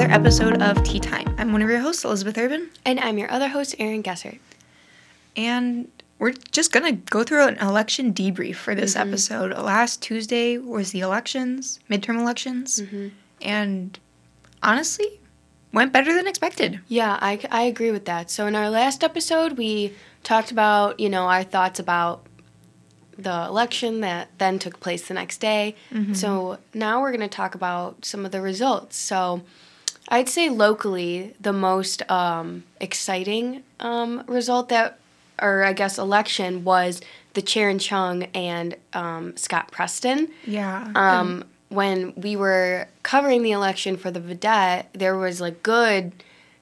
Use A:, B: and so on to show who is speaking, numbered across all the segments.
A: another episode of Tea Time. I'm one of your hosts, Elizabeth Urban,
B: And I'm your other host, Erin Gessert.
A: and we're just gonna go through an election debrief for this mm-hmm. episode. Last Tuesday was the elections, midterm elections, mm-hmm. and honestly, went better than expected.
B: Yeah, I, I agree with that. So in our last episode, we talked about, you know, our thoughts about the election that then took place the next day. Mm-hmm. So now we're going to talk about some of the results. So I'd say locally, the most um, exciting um, result that, or I guess election, was the Sharon Chung and um, Scott Preston.
A: Yeah.
B: um, when we were covering the election for the Vidette, there was a good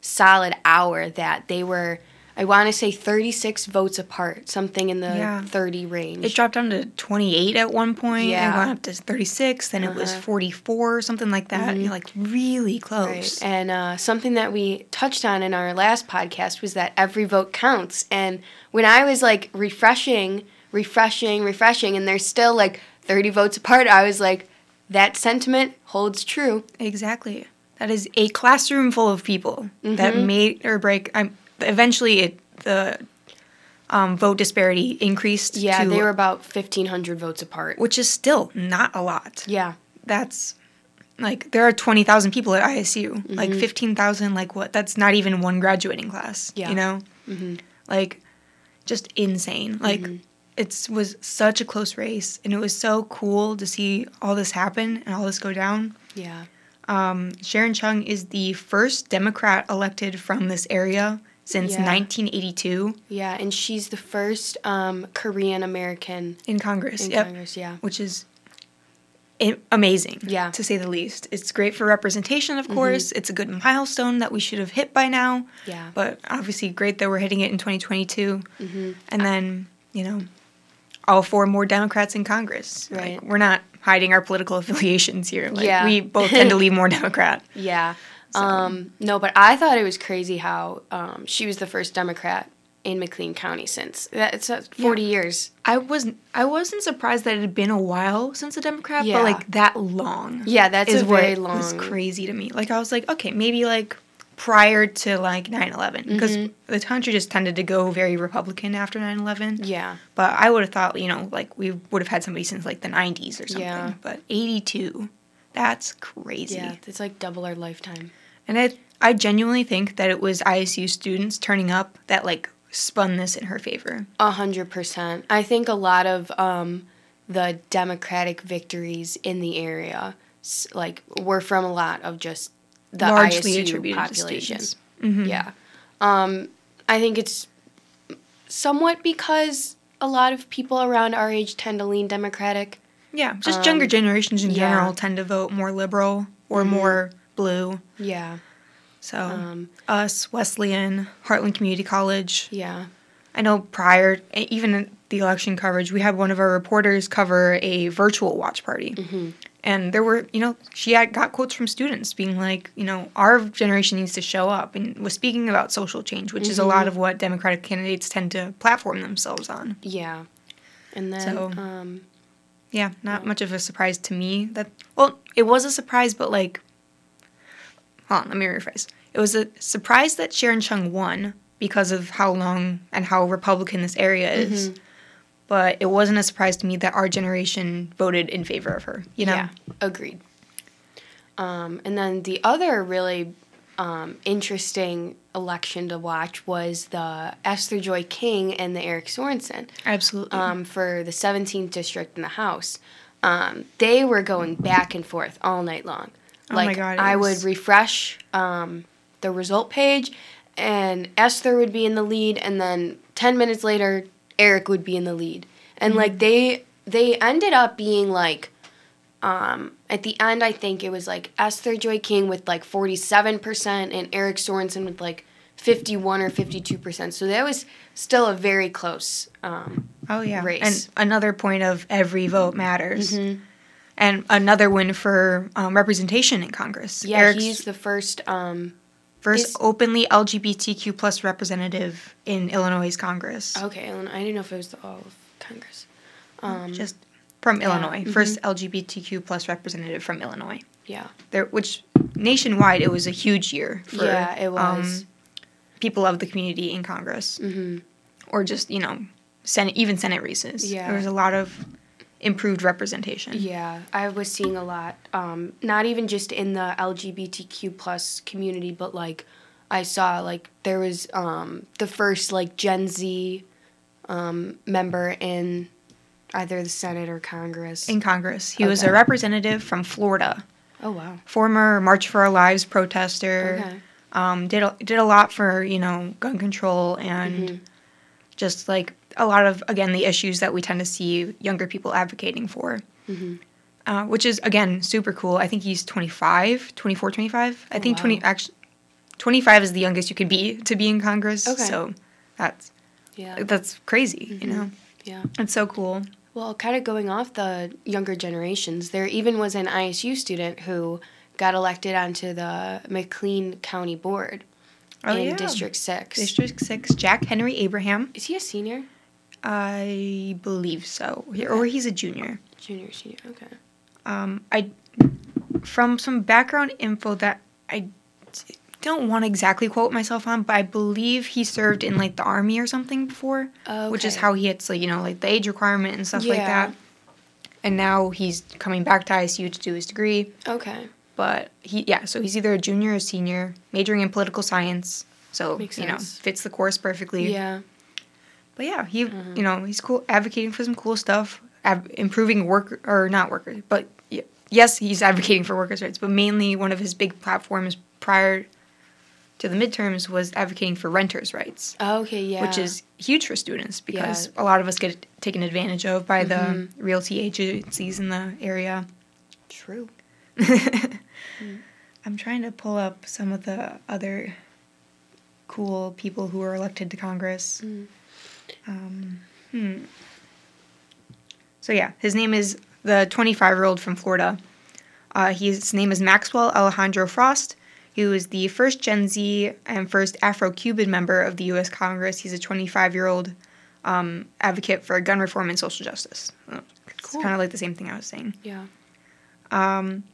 B: solid hour that they were, I want to say 36 votes apart, something in the
A: Yeah.
B: 30 range.
A: it dropped down to 28 at one point and
B: Yeah.
A: went up to 36 then it was
B: Uh-huh.
A: 44 something like that You're like really close
B: Right. And uh, something that we touched on in our last podcast was that every vote counts. And when I was like refreshing, refreshing, refreshing, and there's still like 30 votes apart, I was like, that sentiment holds true.
A: Exactly. That is a classroom full of people that
B: Mm-hmm.
A: made or break. Um, eventually, it, the um, vote disparity increased.
B: Yeah,
A: to,
B: they were about 1,500 votes apart.
A: which is still not a lot.
B: Yeah.
A: That's like there are twenty thousand people at ISU. Like
B: Mm-hmm.
A: fifteen thousand. Like what? That's not even one graduating class.
B: Yeah.
A: You know.
B: Mm-hmm.
A: Like, just insane. Like. It was such a close race, and it was so cool to see all this happen and all this go down.
B: Yeah.
A: Um, Sharon Chung is the first Democrat elected from this area since
B: Yeah.
A: 1982
B: Yeah, and she's the first um, Korean American
A: in Congress.
B: in
A: yep.
B: Congress. Yeah.
A: Which is amazing,
B: Yeah. Mm-hmm.
A: to say the least. It's great for representation, of course. It's a good milestone that we should have hit by now.
B: Yeah.
A: But obviously, great that we're hitting it in 2022.
B: hmm
A: And then, you know, all four more Democrats in Congress.
B: Right.
A: Like, we're not hiding our political affiliations here. Like,
B: Yeah.
A: We both tend to lean more Democrat.
B: Yeah. Um, no, but I thought it was crazy how um, she was the first Democrat in McLean County since that's uh, 40 years.
A: I wasn't. I wasn't surprised that it had been a while since a Democrat,
B: Yeah.
A: but like that long.
B: Yeah, that's
A: is
B: a very long.
A: was crazy to me. Like I was like, okay, maybe like prior to like 9-11 because
B: Mm-hmm.
A: the country just tended to go very Republican after 9-11.
B: Yeah.
A: But I would have thought, you know, like we would have had somebody since like the nineties or something.
B: Yeah.
A: But eighty two, that's crazy.
B: Yeah. It's like double our lifetime.
A: And I I genuinely think that it was ISU students turning up that like spun this in her favor.
B: A hundred percent. I think a lot of um, the Democratic victories in the area, like, were from a lot of just the
A: Largely
B: ISU population.
A: Mhm.
B: Yeah. Um, I think it's somewhat because a lot of people around our age tend to lean Democratic.
A: Yeah, just
B: Um,
A: younger generations in
B: yeah.
A: general tend to vote more liberal or
B: Mhm.
A: more blue.
B: Yeah.
A: So
B: Um,
A: us, Wesleyan, Heartland Community College.
B: yeah.
A: I know prior, even in the election coverage, we had one of our reporters cover a virtual watch party.
B: hmm
A: And there were, you know, she had got quotes from students being like, you know, our generation needs to show up and was speaking about social change, which is a lot
B: Mhm.
A: of what Democratic candidates tend to platform themselves on.
B: Yeah. And then,
A: So-
B: um,
A: Yeah, not much of a surprise to me. That well, it was a surprise, but like, hold on, let me rephrase. It was a surprise that Sharon Chung won because of how long and how Republican this area is.
B: Mhm.
A: But it wasn't a surprise to me that our generation voted in favor of her. You know,
B: Yeah, agreed. Um, and then the other really um, interesting election to watch was the Esther Joy King and the Eric Sorensen
A: absolutely.
B: um, for the 17th district in the House. Um, they were going back and forth all night long.
A: Oh
B: Like
A: God,
B: I
A: was-
B: would refresh um, the result page, and Esther would be in the lead, and then 10 minutes later, Eric would be in the lead, and
A: Mm-hmm.
B: like they they ended up being like um, at the end, I think it was like Esther Joy King with like 47% and Eric Sorensen with like 51 or 52%. So that was still a very close. Um,
A: oh yeah,
B: race.
A: and another point of every vote matters,
B: mhm.
A: And another win for um, representation in Congress.
B: Yeah,
A: Eric's
B: he's the first. Um,
A: first openly LGBTQ plus representative in Illinois Congress.
B: okay, and I didn't know if it was all of Congress. Um,
A: just from
B: yeah,
A: Illinois.
B: mhm.
A: First LGBTQ plus representative from Illinois.
B: Yeah.
A: There, which nationwide it was a huge year for
B: yeah, it was.
A: um, people of the community in Congress,
B: mm-hmm.
A: or just you know, Senate even Senate races.
B: Yeah.
A: there was a lot of improved representation.
B: Yeah, I was seeing a lot. Um, not even just in the LGBTQ plus community, but like I saw like there was um, the first like Gen Z um, member in either the Senate or Congress.
A: In Congress, he was a representative from Florida,
B: oh wow.
A: former March for Our Lives protester.
B: Okay.
A: Um, did a, did a lot for you know gun control and
B: Mhm.
A: just like a lot of again the issues that we tend to see younger people advocating for.
B: Mhm.
A: Uh, which is again super cool. I think he's 25, 24, 25. I
B: Oh,
A: think
B: wow.
A: 20 actually 25 is the youngest you could be to be in Congress.
B: Okay.
A: So that's
B: Yeah.
A: that's crazy, you
B: Mhm.
A: know.
B: Yeah.
A: It's so cool.
B: Well, kind of going off the younger generations, there even was an ISU student who got elected onto the McLean County Board
A: Oh,
B: in
A: yeah.
B: District 6.
A: District 6, Jack Henry Abraham.
B: Is he a senior?
A: I believe so. Or he's a junior.
B: Junior, senior. Okay.
A: Um, I from some background info that I don't want to exactly quote myself on, but I believe he served in like the army or something before, which is how he hits like you know like the age requirement and stuff like that. And now he's coming back to ISU to do his degree,
B: Okay.
A: but he yeah, so he's either a junior or senior, majoring in political science. So
B: Makes
A: you know fits the course perfectly.
B: Yeah.
A: But yeah, he
B: Mhm.
A: you know he's cool advocating for some cool stuff, ab- improving work or not workers, but y- yes, he's advocating for workers' rights. But mainly one of his big platforms prior to the midterms was advocating for renters' rights,
B: Okay, yeah.
A: which is huge for students because
B: Yeah.
A: a lot of us get taken advantage of by the
B: Mhm.
A: realty agencies in the area.
B: true.
A: I'm trying to pull up some of the other cool people who were elected to Congress.
B: Mm.
A: Um, hmm. So yeah, his name is the 25 year old from Florida. Uh, his name is Maxwell Alejandro Frost. He was the first Gen Z and first Afro-Cuban member of the U.S. Congress. He's a 25 year old um, advocate for gun reform and social justice. Uh, It's
B: Cool.
A: kind of like the same thing I was saying.
B: Yeah.
A: Um,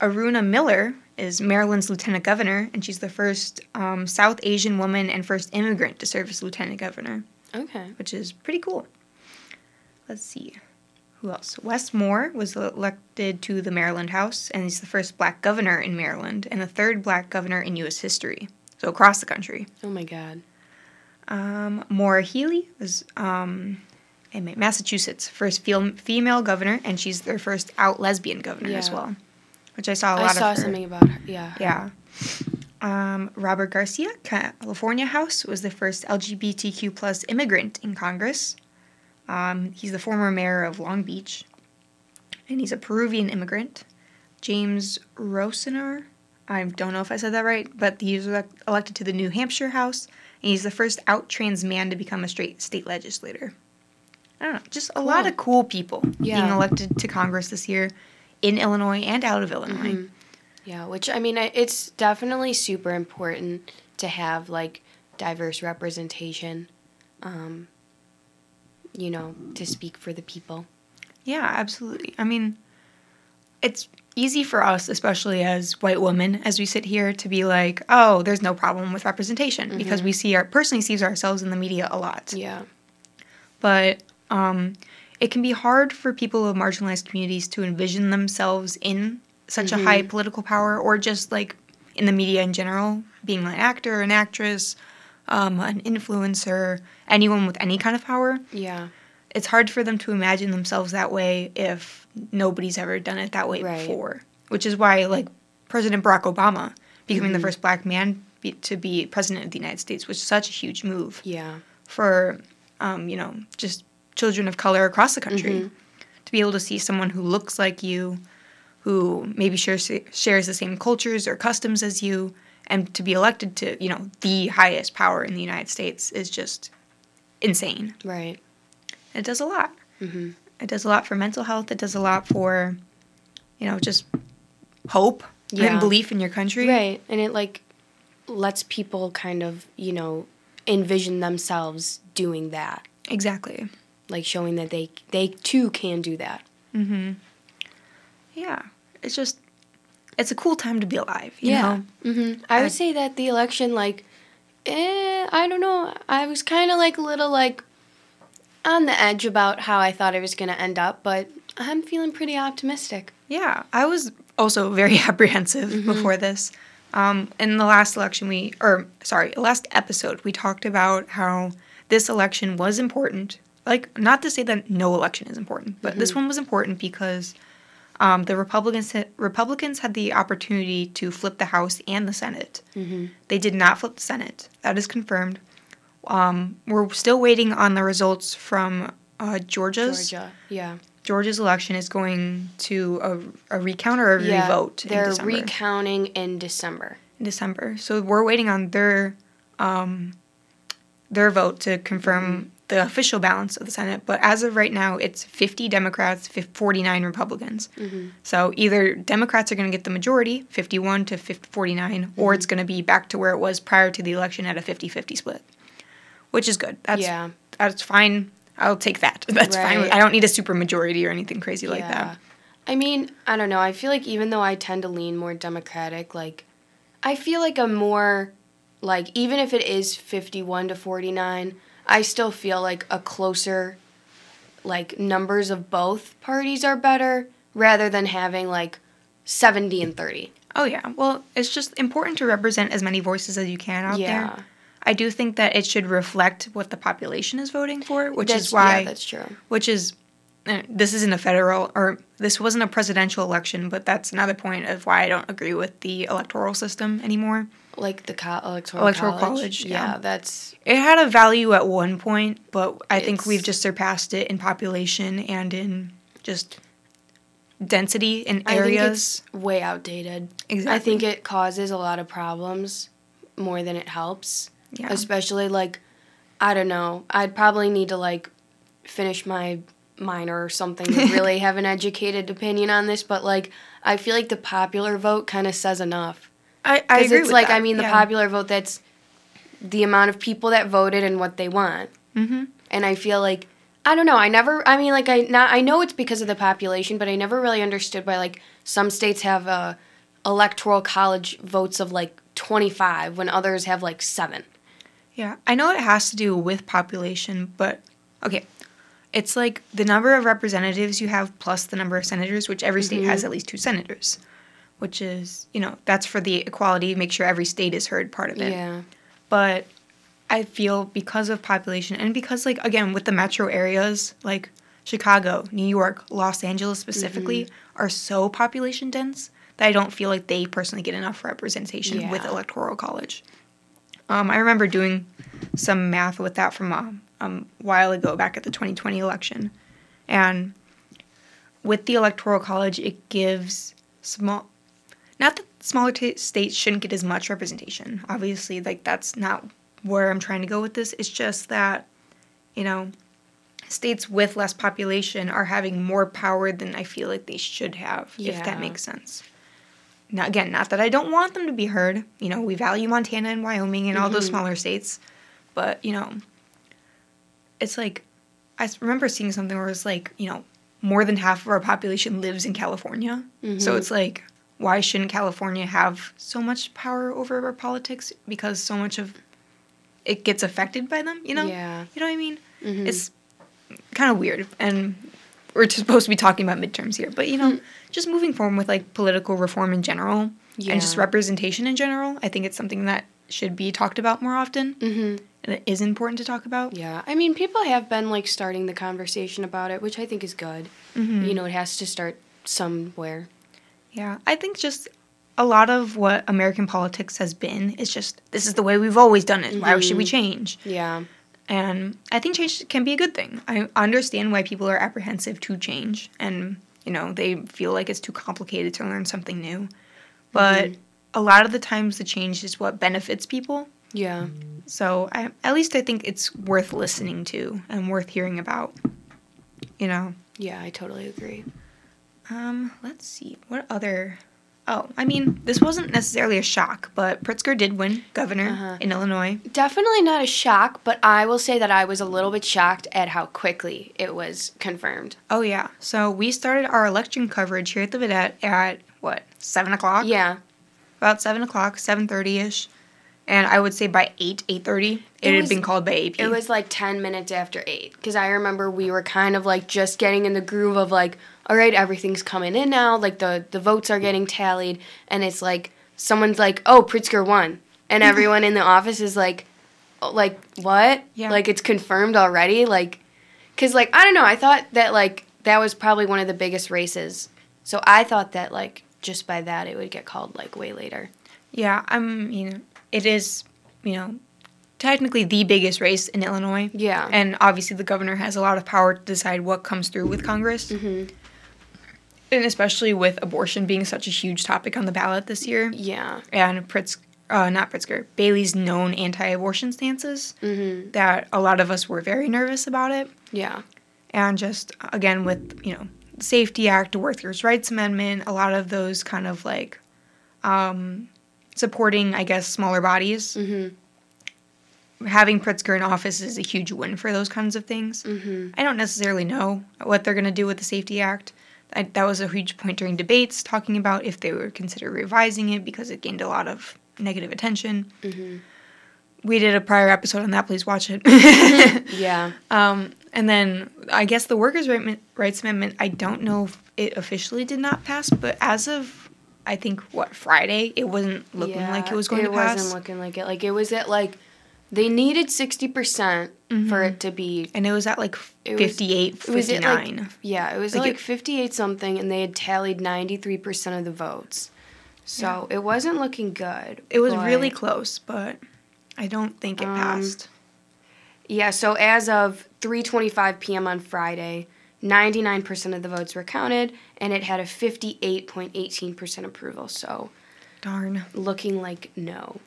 A: Aruna Miller is Maryland's lieutenant governor, and she's the first um, South Asian woman and first immigrant to serve as lieutenant governor
B: Okay.
A: which is pretty cool. Let's see. Who else? Wes Moore was elected to the Maryland House, and he's the first black governor in Maryland and the third black governor in U.S. history, so across the country.
B: Oh my god.
A: Um, Maura Healey was um, in Massachusetts, first fem- female governor, and she's their first out lesbian governor as
B: Yeah.
A: well, which I saw a
B: I
A: lot
B: saw
A: of her.
B: something about her. Yeah.
A: Yeah. Um, Robert Garcia, California House, was the first LGBTQ plus immigrant in Congress. Um, he's the former mayor of Long Beach, and he's a Peruvian immigrant. James Roesener, I don't know if I said that right, but he was elected to the New Hampshire House, and he's the first out trans man to become a straight state legislator. I don't know, just a lot of cool people being elected to Congress this year in Illinois and out of Illinois.
B: Mhm. Yeah, which I mean, it's definitely super important to have like diverse representation, um, you know, to speak for the people.
A: Yeah, absolutely. I mean, it's easy for us, especially as white women, as we sit here, to be like, "Oh, there's no problem with representation," because we see our personally sees ourselves in the media a lot.
B: Yeah.
A: But um, it can be hard for people of marginalized communities to envision themselves in such a high political power, or just like in the media in general, being an actor, an actress, um, an influencer, anyone with any kind of power
B: Yeah.
A: it's hard for them to imagine themselves that way if nobody's ever done it that way
B: Right.
A: before. Which is why, like, President Barack Obama becoming the
B: Mhm.
A: first black man be, to be president of the United States was such a huge move
B: Yeah.
A: for, um, you know, just children of color across the country.
B: Mhm.
A: To be able to see someone who looks like you, who maybe shares shares the same cultures or customs as you, and to be elected to, you know, the highest power in the United States is just insane.
B: Right.
A: It does a lot.
B: Hmm
A: it does a lot for mental health. It does a lot for you know just hope
B: Yeah.
A: and belief in your country.
B: Right, and it like lets people kind of you know envision themselves doing that,
A: exactly.
B: Like showing that they they too can do that.
A: mm-hmm. Yeah it's just it's a cool time to be alive. You
B: yeah.
A: know?
B: hmm I would say that the election, like, eh, I don't know. I was kind of like a little like on the edge about how I thought it was going to end up, but I'm feeling pretty optimistic.
A: Yeah, I was also very apprehensive
B: Mm-hmm.
A: before this. Um, in the last election, we, or sorry, last episode, we talked about how this election was important. Like, not to say that no election is important, but
B: Mm-hmm.
A: this one was important because um, the Republicans had, Republicans had the opportunity to flip the House and the Senate.
B: Mm-hmm.
A: They did not flip the Senate. That is confirmed. Um, we're still waiting on the results from uh, Georgia's.
B: Georgia, yeah.
A: Georgia's election is going to a, a recount or a
B: yeah,
A: revote in
B: They're recounting in December.
A: in December. So we're waiting on their um, their vote to confirm
B: Mm-hmm.
A: The official balance of the Senate. But as of right now, it's 50 Democrats, 49 Republicans.
B: Mm-hmm.
A: So either Democrats are going to get the majority, 51 to 50, 49,
B: Mm-hmm.
A: or it's going to be back to where it was prior to the election at a 50-50 split, which is good. That's
B: yeah.
A: that's fine. I'll take that. That's fine. I don't need a super majority or anything crazy like that.
B: I mean, I don't know. I feel like even though I tend to lean more Democratic, like, I feel like I'm more, like, even if it is 51 to 49, I still feel like a closer, like, numbers of both parties are better rather than having, like, 70 and 30.
A: Oh yeah. Well, it's just important to represent as many voices as you can out
B: yeah.
A: there. I do think that it should reflect what the population is voting for, which
B: That's-
A: is why
B: Yeah, that's true.
A: which is uh, this isn't a federal or this wasn't a presidential election, but that's another point of why I don't agree with the electoral system anymore.
B: Like the co- electoral,
A: Electoral
B: college.
A: college, yeah.
B: that's.
A: It had a value at one point, but I think we've just surpassed it in population and in just density in areas.
B: it's way outdated.
A: Exactly.
B: I think it causes a lot of problems more than it helps.
A: yeah.
B: Especially like I don't know. I'd probably need to like finish my minor or something to really have an educated opinion on this, but like I feel like the popular vote kind of says enough.
A: I, I agree
B: it's
A: with
B: like
A: that,
B: I mean the
A: yeah.
B: popular vote that's the amount of people that voted and what they want.
A: Mhm.
B: And I feel like I don't know. I never. I mean, like I not. I know it's because of the population, but I never really understood why like some states have uh, electoral college votes of like twenty five when others have like seven.
A: Yeah, I know it has to do with population, but okay. It's like the number of representatives you have plus the number of senators, which every state has at least two senators, which is, you know, that's for the equality, make sure every state is heard part of it.
B: Yeah.
A: But I feel because of population and because, like, again, with the metro areas, like Chicago, New York, Los Angeles specifically, are so population dense that I don't feel like they personally get enough representation with electoral college. Um, I remember doing some math with that from a um, while ago, back at the 2020 election, and with the electoral college, it gives small. Not that smaller t- states shouldn't get as much representation. Obviously, like that's not where I'm trying to go with this. It's just that, you know, states with less population are having more power than I feel like they should have, if that makes sense. Now, again, not that I don't want them to be heard. You know, we value Montana and Wyoming and all those
B: Mhm.
A: smaller states, but you know, it's like I remember seeing something where it's like, you know, more than half of our population lives in California. So
B: Mhm.
A: it's like, why shouldn't California have so much power over our politics? Because so much of it gets affected by them, you know?
B: Yeah.
A: You know what I mean?
B: Mhm.
A: It's kind of weird. And we're supposed to be talking about midterms here. But, you know, just moving forward with like political reform in general and just representation in general, I think it's something that should be talked about more often.
B: Mhm.
A: And it is important to talk about.
B: Yeah. I mean, people have been like starting the conversation about it, which I think is good.
A: Mhm.
B: You know, it has to start somewhere.
A: Yeah, I think just a lot of what American politics has been is just this is the way we've always done it. Why should we change?
B: Yeah.
A: And I think change can be a good thing. I understand why people are apprehensive to change and, you know, they feel like it's too complicated to learn something new. But
B: Mhm.
A: a lot of the times the change is what benefits people.
B: Yeah.
A: So I, at least I think it's worth listening to and worth hearing about. You know,
B: Yeah, I totally agree.
A: Um, let's see. What other? Oh, I mean, this wasn't necessarily a shock, but Pritzker did win governor
B: Uh-huh.
A: in Illinois.
B: Definitely not a shock, but I will say that I was a little bit shocked at how quickly it was confirmed.
A: Oh yeah. So we started our election coverage here at the Vidette at what seven o'clock.
B: Yeah.
A: about seven o'clock, seven thirty ish, and I would say by eight, eight thirty, it,
B: It
A: had been called by AP.
B: It was like 10 minutes after 8 because I remember we were kind of like just getting in the groove of like, all right, everything's coming in now. Like the, the votes are getting tallied. And it's like, someone's like, oh, Pritzker won. And everyone in the office is like, oh, like, what?
A: Yeah.
B: Like it's confirmed already? Like, because like, I don't know. I thought that like that was probably one of the biggest races. So I thought that like just by that it would get called like way later.
A: yeah, I mean it is. You know, technically the biggest race in Illinois.
B: Yeah.
A: and obviously the governor has a lot of power to decide what comes through with Congress.
B: Mhm.
A: And especially with abortion being such a huge topic on the ballot this year,
B: Yeah.
A: and Pritz, uh, not Pritzker, Bailey's known anti-abortion stances,
B: Mm-hmm.
A: that a lot of us were very nervous about it.
B: Yeah.
A: and just again with you know safety act the workers rights amendment a lot of those kind of like um, supporting i guess smaller bodies
B: Mm-hmm.
A: having pritzker in office is a huge win for those kinds of things
B: Mm-hmm.
A: i don't necessarily know what they're going to do with the safety act I, that was a huge point during debates talking about if they would consider revising it because it gained a lot of negative attention
B: Mm-hmm.
A: we did a prior episode on that please watch it
B: Yeah.
A: Um, and then I guess the Workers' Right- Rights Amendment, I don't know if it officially did not pass, but as of I think what Friday, it wasn't looking like it was going
B: it
A: to pass.
B: wasn't looking like it. Like it was at like they needed sixty percent for it to be.
A: and it was at like
B: It was-
A: 58,
B: It was like yeah, it was
A: Like
B: like,
A: it-
B: fifty eight something, and they had tallied ninety three percent of the votes. So it wasn't looking good.
A: it was
B: but-
A: really close, but I don't think it
B: Um,
A: passed.
B: yeah. So as of three twenty five p.m. on Friday. 99% of the votes were counted, and it had a 58.18% approval. So,
A: Darn.
B: looking like no.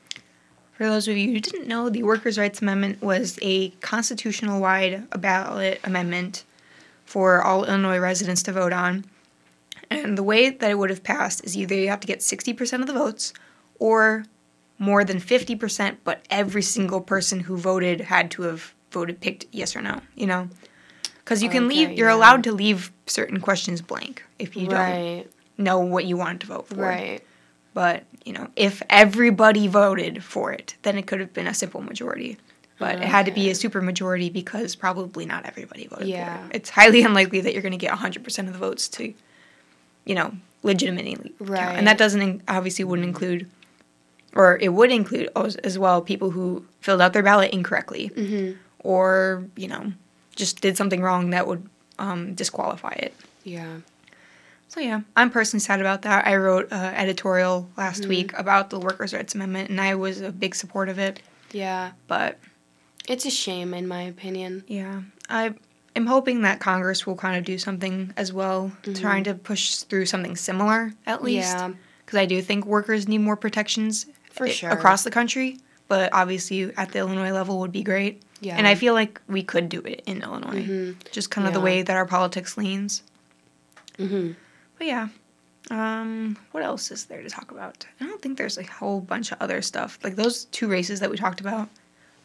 A: For those of you who didn't know, the Workers' Rights Amendment was a constitutional wide ballot amendment for all Illinois residents to vote on. And the way that it would have passed is either you have to get 60% of the votes or more than 50%, but every single person who voted had to have voted picked yes or no, you know? Because you can
B: Okay,
A: leave, you're
B: yeah.
A: allowed to leave certain questions blank if you don't know what you wanted to vote for.
B: right.
A: But, you know, if everybody voted for it, then it could have been a simple majority. But it had to be a super majority because probably not everybody voted
B: Yeah.
A: for it. It's highly unlikely that you're going to get 100% of the votes to, you know, legitimately count.
B: Right.
A: And that doesn't in- obviously wouldn't include, or it would include as, well people who filled out their ballot incorrectly
B: hmm
A: or, you know, just did something wrong that would um, disqualify it.
B: Yeah.
A: So yeah, I'm personally sad about that. I wrote an editorial last
B: Mm-hmm.
A: week about the Workers' Rights Amendment, and I was a big support of it.
B: Yeah.
A: But
B: It's a shame, in my opinion.
A: yeah, I am hoping that Congress will kind of do something as well, trying to push through something similar at least.
B: Mm-hmm. Yeah.
A: Because I do think workers need more protections
B: For sure.
A: across the country. But obviously, at the Illinois level, would be great.
B: Yeah.
A: And I feel like we could do it in Illinois,
B: Mhm.
A: just kind of the way that our politics leans.
B: hmm
A: But yeah. Um, what else is there to talk about? I don't think there's a whole bunch of other stuff. Like those two races that we talked about,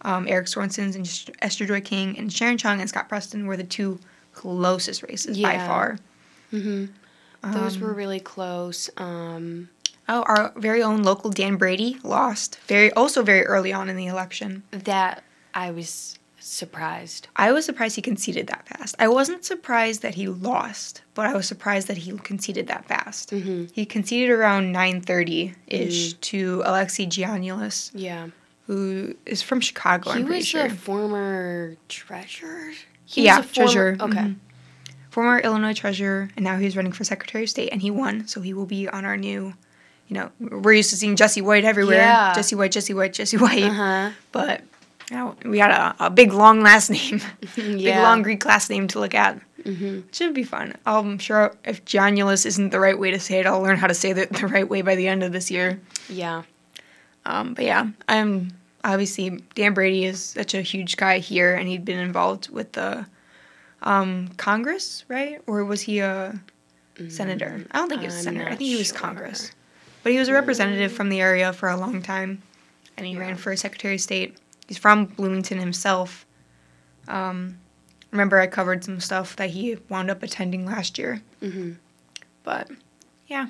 A: um, Eric Sorensen's and Esther Joy King and Sharon Chung and Scott Preston were the two closest races by
B: Yeah.
A: far.
B: hmm Those
A: Um,
B: were really close. Um,
A: Oh, our very own local Dan Brady lost very also very early on in the election.
B: that I was surprised.
A: I was surprised he conceded that fast. I wasn't surprised that he lost, but I was surprised that he conceded that fast.
B: hmm
A: He conceded around 9:30 ish to Alexei Giannoulias.
B: Yeah.
A: who is from Chicago.
B: he
A: I'm
B: was
A: sure.
B: the former treasurer. He
A: yeah,
B: a
A: treasurer.
B: Okay.
A: mhm. Former Illinois treasurer, and now he's running for Secretary of State, and he won, so he will be on our new. You know, we're used to seeing Jesse White everywhere.
B: Yeah.
A: Jesse White, Jesse White, Jesse White.
B: Uh huh.
A: But we got a, a big long last name, big long Greek last name to look at.
B: hmm
A: should be fun. I'm sure if Giannulus isn't the right way to say it, I'll learn how to say it the right way by the end of this year.
B: Yeah.
A: Um, but yeah, I'm obviously Dan Brady is such a huge guy here, and he'd been involved with the um, Congress, right? Or was he a senator? I don't think he was a senator. I think he was
B: sure.
A: Congress, but he was a representative from the area for a long time, and he
B: Yeah.
A: ran for Secretary of State. He's from Bloomington himself. Um, remember, I covered some stuff that he wound up attending last year.
B: hmm
A: But yeah.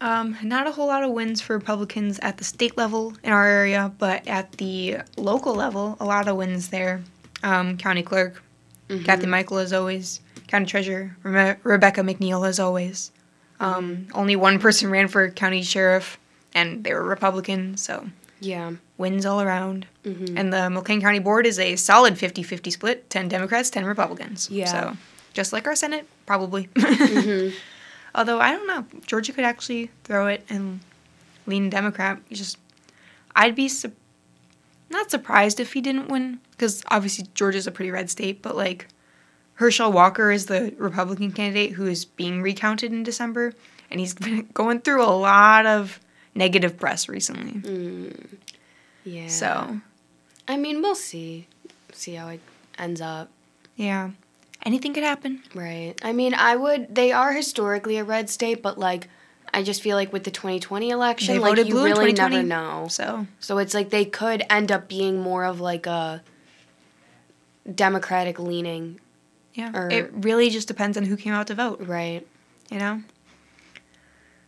A: Um, not a whole lot of wins for Republicans at the state level in our area, but at the local level, a lot of wins there. Um, County clerk,
B: Mhm.
A: Kathy Michael as always. County treasurer, Rebe- Rebecca McNeil as always. Um, Only one person ran for county sheriff, and they were Republican, so
B: Yeah.
A: wins all around.
B: hmm
A: And the McLean County Board is a solid 50 50 split 10 Democrats, 10 Republicans.
B: Yeah.
A: So just like our Senate, probably.
B: hmm
A: Although I don't know, Georgia could actually throw it and lean Democrat. You just, I'd be su- not surprised if he didn't win because obviously Georgia's a pretty red state. But like, Herschel Walker is the Republican candidate who is being recounted in December, and he's been going through a lot of negative press recently.
B: Mm. Yeah.
A: So
B: I mean, we'll see. See how it ends up.
A: yeah, anything could happen.
B: Right. I mean, I would. They are historically a red state, but like, I just feel like with the 2020 election,
A: They
B: like you really never know.
A: So
B: So it's like they could end up being more of like a Democratic leaning,
A: yeah,
B: Or-
A: it really just depends on who came out to vote.
B: right?
A: you know?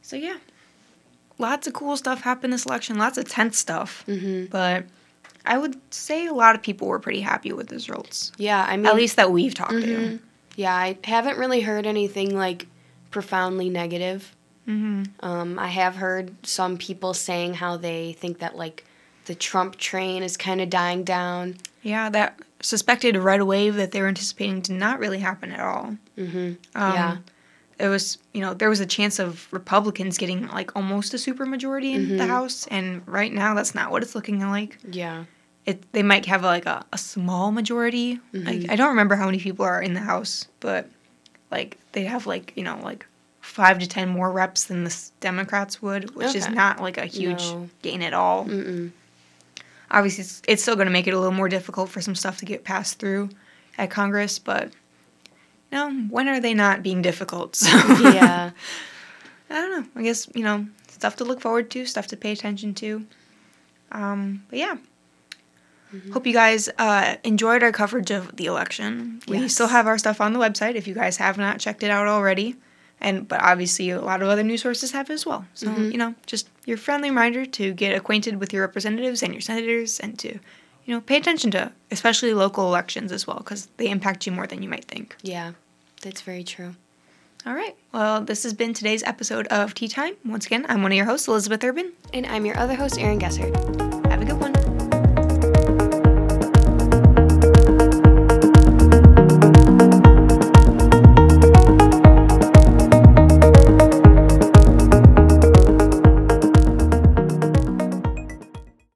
A: So yeah. Lots of cool stuff happened this election, lots of tense stuff.
B: Mm-hmm.
A: But I would say a lot of people were pretty happy with the results.
B: Yeah, I mean,
A: At least that we've talked
B: Mhm.
A: to.
B: Yeah, I haven't really heard anything like profoundly negative.
A: Mm-hmm.
B: Um, I have heard some people saying how they think that like the Trump train is kind of dying down.
A: Yeah, that suspected red wave that they were anticipating did not really happen at all.
B: Mm-hmm.
A: Um,
B: Yeah.
A: It was, you know, there was a chance of Republicans getting like almost a supermajority in the
B: Mhm.
A: House, and right now that's not what it's looking like.
B: Yeah.
A: it they might have like a, a small majority. Like
B: Mhm.
A: I don't remember how many people are in the House, but like they have like you know like five to ten more reps than the Democrats would, which is not like a huge
B: No.
A: gain at all.
B: Mm-mm.
A: Obviously, it's, it's still going to make it a little more difficult for some stuff to get passed through at Congress, but know when are they not being difficult? So
B: Yeah.
A: I don't know. I guess you know stuff to look forward to, stuff to pay attention to. Um, but yeah.
B: Mm-hmm.
A: Hope you guys uh, enjoyed our coverage of the election. We still have our stuff on the website if you guys have not checked it out already, and but obviously a lot of other news sources have as well. So
B: Mhm.
A: you know, just your friendly reminder to get acquainted with your representatives and your senators, and to you know pay attention to especially local elections as well because they impact you more than you might think.
B: Yeah. That's very true.
A: All right. Well, this has been today's episode of Tea Time. Once again, I'm one of your hosts, Elizabeth Urban.
B: And I'm your other host, Erin Gessert.